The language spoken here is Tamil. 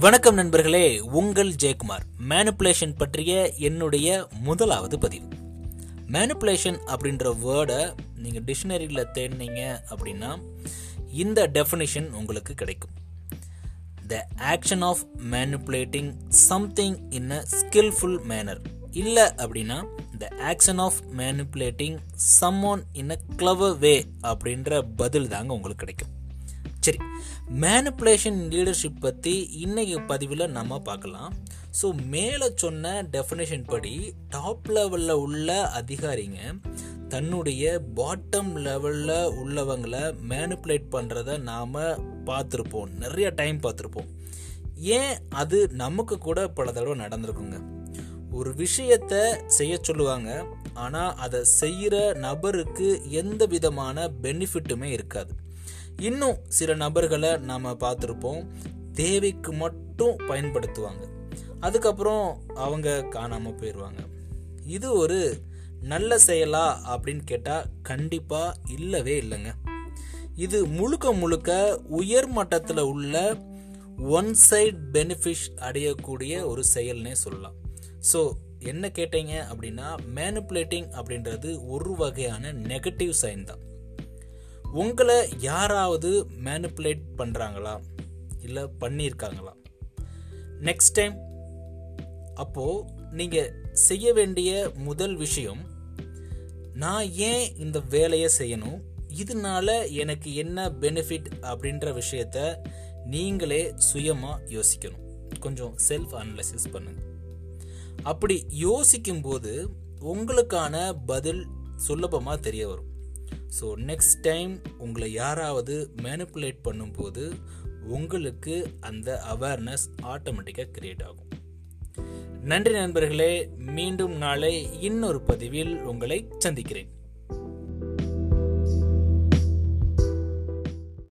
வணக்கம் நண்பர்களே உங்கள் ஜெயக்குமார். மேனுப்புலேஷன் பற்றிய என்னுடைய முதலாவது பதிவு. மேனுப்புலேஷன் அப்படின்ற வேர்டை நீங்கள் டிக்ஷனரியில் தேடினீங்க அப்படின்னா இந்த டெஃபினிஷன் உங்களுக்கு கிடைக்கும். The action of manipulating something in a skilful manner இல்லை அப்படின்னா the action of manipulating someone in a clever way அப்படின்ற பதில் தாங்க உங்களுக்கு கிடைக்கும். சரி மேனிப்புலேஷன் லீடர்ஷிப் பற்றி இன்னைக்கு பதிவில் நம்ம பார்க்கலாம். ஸோ மேலே சொன்ன டெஃபினேஷன் படி டாப் லெவலில் உள்ள அதிகாரிங்க தன்னுடைய பாட்டம் லெவலில் உள்ளவங்களை மேனிப்புலேட் பண்ணுறத நாம் பார்த்துருப்போம். நிறைய டைம் பார்த்துருப்போம். ஏன் அது நமக்கு கூட பல தடவை நடந்திருக்குங்க. ஒரு விஷயத்தை செய்ய சொல்லுவாங்க ஆனால் அதை செய்கிற நபருக்கு எந்த விதமான பெனிஃபிட்டுமே இருக்காது. இன்னும் சில நபர்களை நாம் பார்த்துருப்போம். தேவைக்கு மட்டும் பயன்படுத்துவாங்க. அதுக்கப்புறம் அவங்க காணாமல் போயிடுவாங்க இது ஒரு நல்ல செயலா அப்படின்னு கேட்டால் கண்டிப்பாக இல்லவே இல்லைங்க. இது முழுக்க முழுக்க உயர் மட்டத்தில் உள்ள ஒன் சைட் பெனிஃபிஷ் அடையக்கூடிய ஒரு செயல்னே சொல்லலாம். ஸோ என்ன கேட்டீங்க அப்படின்னா மேனுப்புலேட்டிங் அப்படின்றது ஒரு வகையான நெகட்டிவ் சைன் தான். உங்களை யாராவது மேனிப்புலேட் பண்ணுறாங்களா இல்லை பண்ணியிருக்காங்களா? நெக்ஸ்ட் டைம் அப்போது நீங்கள் செய்ய வேண்டிய முதல் விஷயம் நான் ஏன் இந்த வேலையை செய்யணும்? இதனால எனக்கு என்ன பெனிஃபிட் அப்படின்ற விஷயத்த நீங்களே சுயமாக யோசிக்கணும். கொஞ்சம் செல்ஃப் அனலைசிஸ் பண்ணுங்க. அப்படி யோசிக்கும்போது உங்களுக்கான பதில் சுலபமாக தெரிய வரும். ஸோ நெக்ஸ்ட் டைம் உங்களை யாராவது மேனிப்புலேட் பண்ணும்போது உங்களுக்கு அந்த அவேர்னஸ் ஆட்டோமேட்டிக்காக கிரியேட் ஆகும். நன்றி நண்பர்களே மீண்டும் நாளை இன்னொரு பதிவில் உங்களை சந்திக்கிறேன்.